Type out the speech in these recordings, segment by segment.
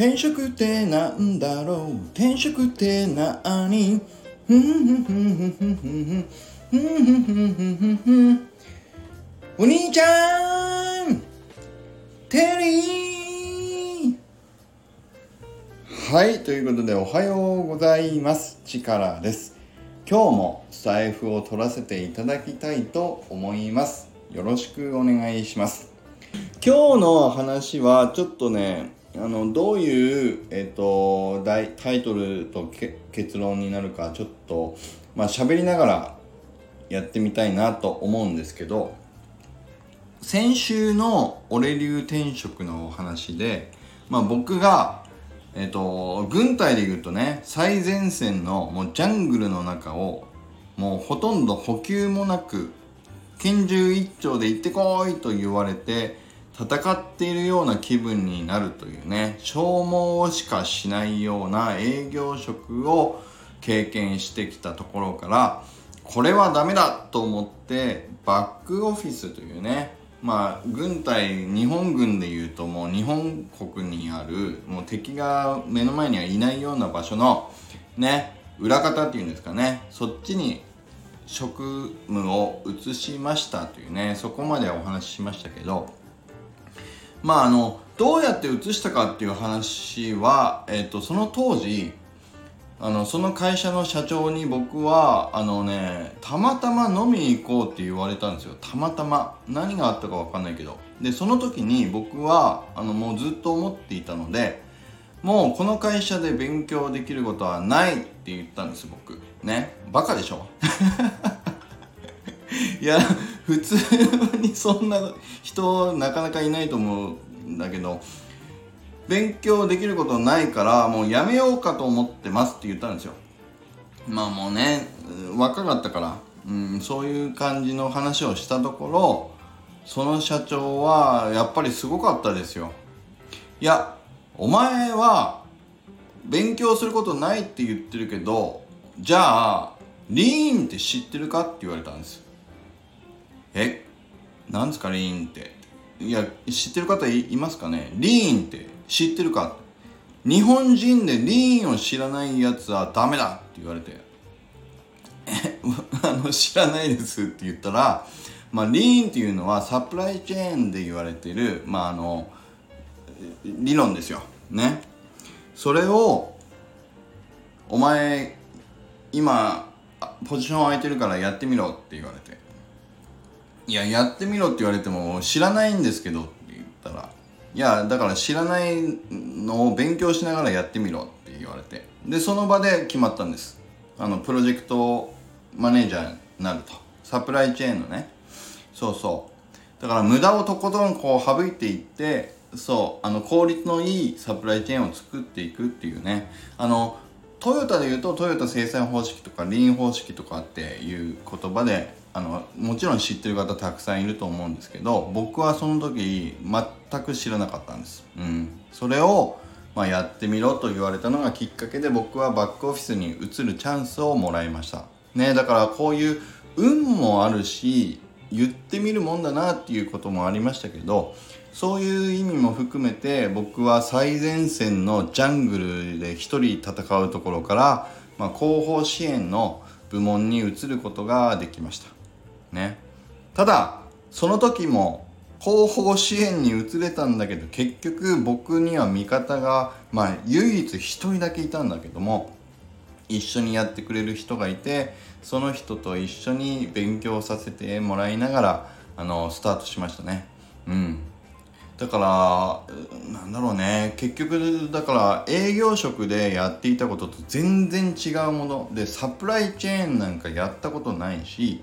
転職ってなんだろう？転職ってなーにふんふんふんふんふんふんふんふんふんふんふんふんお兄ちゃんテリーはいということでおはようございます。チカラです。今日もスタイフを取らせていただきたいと思います。よろしくお願いします。今日の話はちょっとねあのどういう、えっと、タイトルと結論になるかちょっとまあ喋りながらやってみたいなと思うんですけど先週の俺流転職のお話で、まあ、僕が、えっと、軍隊でいうとね最前線のもうジャングルの中をもうほとんど補給もなく拳銃一丁で行ってこいと言われて戦っているような気分になるというね消耗しかしないような営業職を経験してきたところからこれはダメだと思ってバックオフィスというねまあ軍隊日本軍でいうともう日本国にあるもう敵が目の前にはいないような場所のね裏方っていうんですかねそっちに職務を移しましたというねそこまでお話ししましたけどまああのどうやって移したかっていう話は、えっと、その当時あのその会社の社長に僕はあのねたまたま飲みに行こうって言われたんですよ。たまたま。何があったか分かんないけど。でその時に僕はあのもうずっと思っていたのでもうこの会社で勉強できることはないって言ったんです僕。ね。バカでしょ。いや普通にそんな人なかなかいないと思うんだけど勉強できることないからもうやめようかと思ってますって言ったんですよ。まあもうね若かったから、うん、そういう感じの話をしたところその社長はやっぱりすごかったですよ。いやお前は勉強することないって言ってるけどじゃあリーンって知ってるかって言われたんです。えなんですかリーンって。いや知ってる方いますかね？リーンって知ってるか？日本人でリーンを知らないやつはダメだって言われて。え あの知らないですって言ったらまあリーンっていうのはサプライチェーンで言われてるまああの理論ですよ。ね。それをお前今ポジション空いてるからやってみろって言われて。いややってみろって言われても知らないんですけどって言ったらいやだから知らないのを勉強しながらやってみろって言われて。でその場で決まったんです。あのプロジェクトマネージャーになると。サプライチェーンのね。そうそう。だから無駄をとことんこう省いていってそうあの効率のいいサプライチェーンを作っていくっていうね。あのトヨタでいうとトヨタ生産方式とかリーン方式とかっていう言葉であのもちろん知ってる方たくさんいると思うんですけど僕はその時全く知らなかったんです、うん、それを、まあ、やってみろと言われたのがきっかけで僕はバックオフィスに移るチャンスをもらいました。ねだからこういう運もあるし言ってみるもんだなっていうこともありましたけどそういう意味も含めて僕は最前線のジャングルで一人戦うところから、まあ、後方支援の部門に移ることができました。ね。ただその時も後方支援に移れたんだけど結局僕には味方がまあ唯一1人だけいたんだけども一緒にやってくれる人がいてその人と一緒に勉強させてもらいながらあのスタートしましたね。うん。だからなんだろうね。結局だから営業職でやっていたことと全然違うものでサプライチェーンなんかやったことないし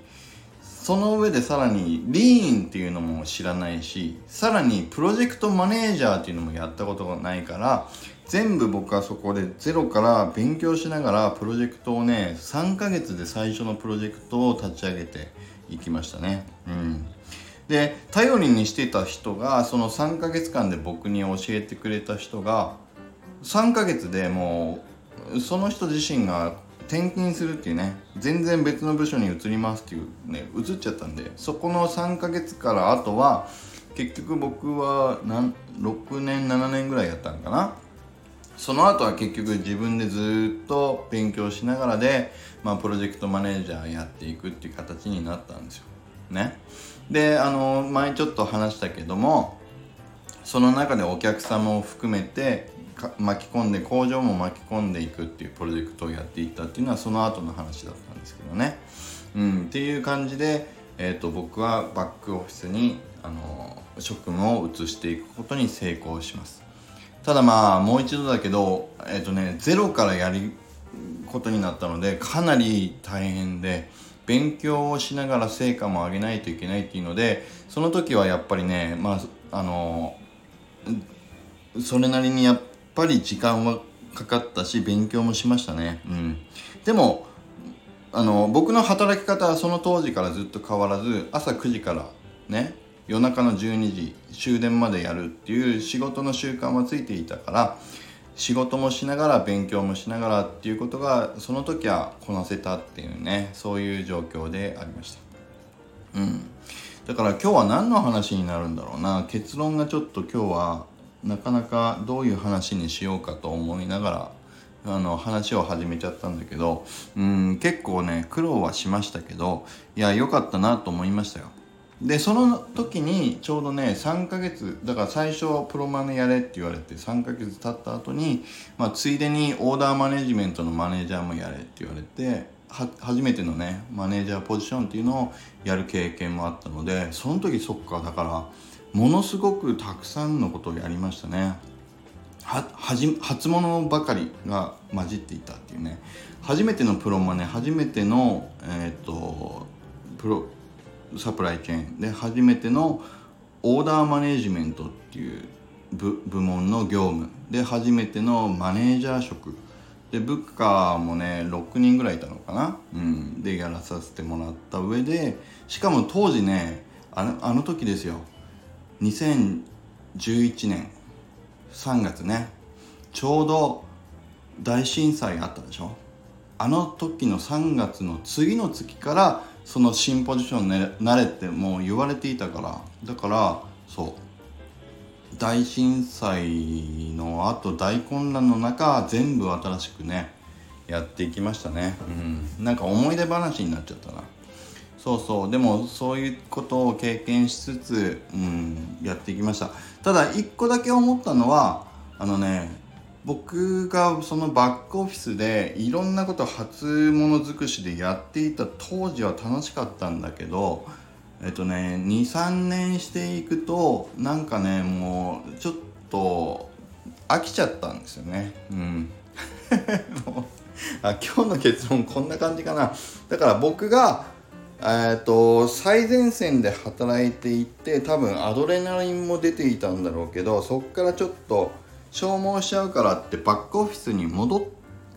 その上でさらにリーンっていうのも知らないしさらにプロジェクトマネージャーっていうのもやったことがないから全部僕はそこでゼロから勉強しながらプロジェクトをね3ヶ月で最初のプロジェクトを立ち上げていきましたね。うん。で頼りにしてた人がその3ヶ月間で僕に教えてくれた人が3ヶ月でもうその人自身が転勤するっていうね全然別の部署に移りますっていうね移っちゃったんでそこの3ヶ月からあとは結局僕は6年7年ぐらいやったのかなその後は結局自分でずっと勉強しながらで、まあ、プロジェクトマネージャーやっていくっていう形になったんですよ。ね。で、あの、前ちょっと話したけども、その中でお客様を含めて巻き込んで工場も巻き込んでいくっていうプロジェクトをやっていったっていうのはその後の話だったんですけどね。うん、っていう感じで、えーと、僕はバックオフィスに、あの職務を移していくことに成功します。ただまあもう一度だけど、えっ、ー、とね、ゼロからやることになったのでかなり大変で勉強をしながら成果も上げないといけないっていうのでその時はやっぱりねまああのそれなりにやぱり時間はかかったし勉強もしましたね。うん。でもあの僕の働き方はその当時からずっと変わらず朝9時からね夜中の12時終電までやるっていう仕事の習慣はついていたから仕事もしながら勉強もしながらっていうことがその時はこなせたっていうねそういう状況でありました。うん。だから今日は何の話になるんだろうな。結論がちょっと今日はなかなかどういう話にしようかと思いながらあの話を始めちゃったんだけどうん結構ね苦労はしましたけどいや良かったなと思いましたよ。でその時にちょうどね3ヶ月だから最初プロマネやれって言われて3ヶ月経った後にまあついでにオーダーマネジメントのマネージャーもやれって言われて初めてのねマネージャーポジションっていうのをやる経験もあったのでその時そっかだからものすごくたくさんのことをやりましたね。はじ初物ばかりが混じっていたっていうね。初めてのプロマネ初めてのえっ、とプロサプライチェーンで初めてのオーダーマネージメントっていう部門の業務で初めてのマネージャー職。で部下もね6人ぐらいいたのかな、うん、でやらさせてもらった上でしかも当時ねあのあの時ですよ。2011年3月ねちょうど大震災あったでしょ？あの時の3月の次の月からその新ポジションになれってもう言われていたから。だからそう。大震災のあと大混乱の中全部新しくねやっていきましたね。うん。なんか思い出話になっちゃったなそうそう。でもそういうことを経験しつつ、うん、やってきました。ただ一個だけ思ったのはあのね僕がそのバックオフィスでいろんなこと初物尽くしでやっていた当時は楽しかったんだけどえっとね23年していくとなんかねもうちょっと飽きちゃったんですよね。うん。あ今日の結論こんな感じかな。だから僕がえっと最前線で働いていて多分アドレナリンも出ていたんだろうけどそっからちょっと消耗しちゃうからってバックオフィスに戻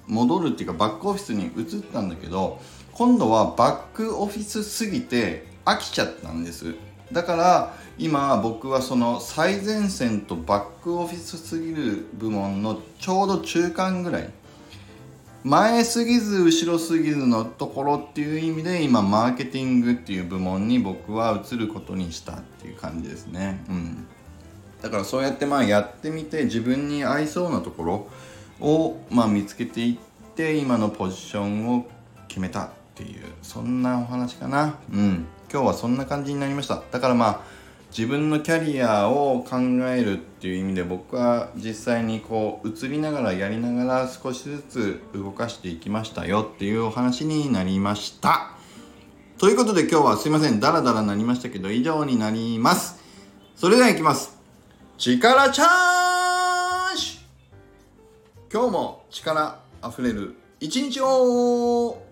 戻るっていうかバックオフィスに移ったんだけど今度はバックオフィスすぎて飽きちゃったんです。だから今僕はその最前線とバックオフィスすぎる部門のちょうど中間ぐらい前すぎず後ろすぎずのところっていう意味で今マーケティングっていう部門に僕は移ることにしたっていう感じですね。うん。だからそうやってまあやってみて自分に合いそうなところをまあ見つけていって今のポジションを決めたっていうそんなお話かな。うん。今日はそんな感じになりました。だからまあ自分のキャリアを考えるっていう意味で僕は実際にこう移りながらやりながら少しずつ動かしていきましたよっていうお話になりました。ということで今日はすいません。ダラダラなりましたけど以上になります。それではいきます。力チャージ。今日も力あふれる一日を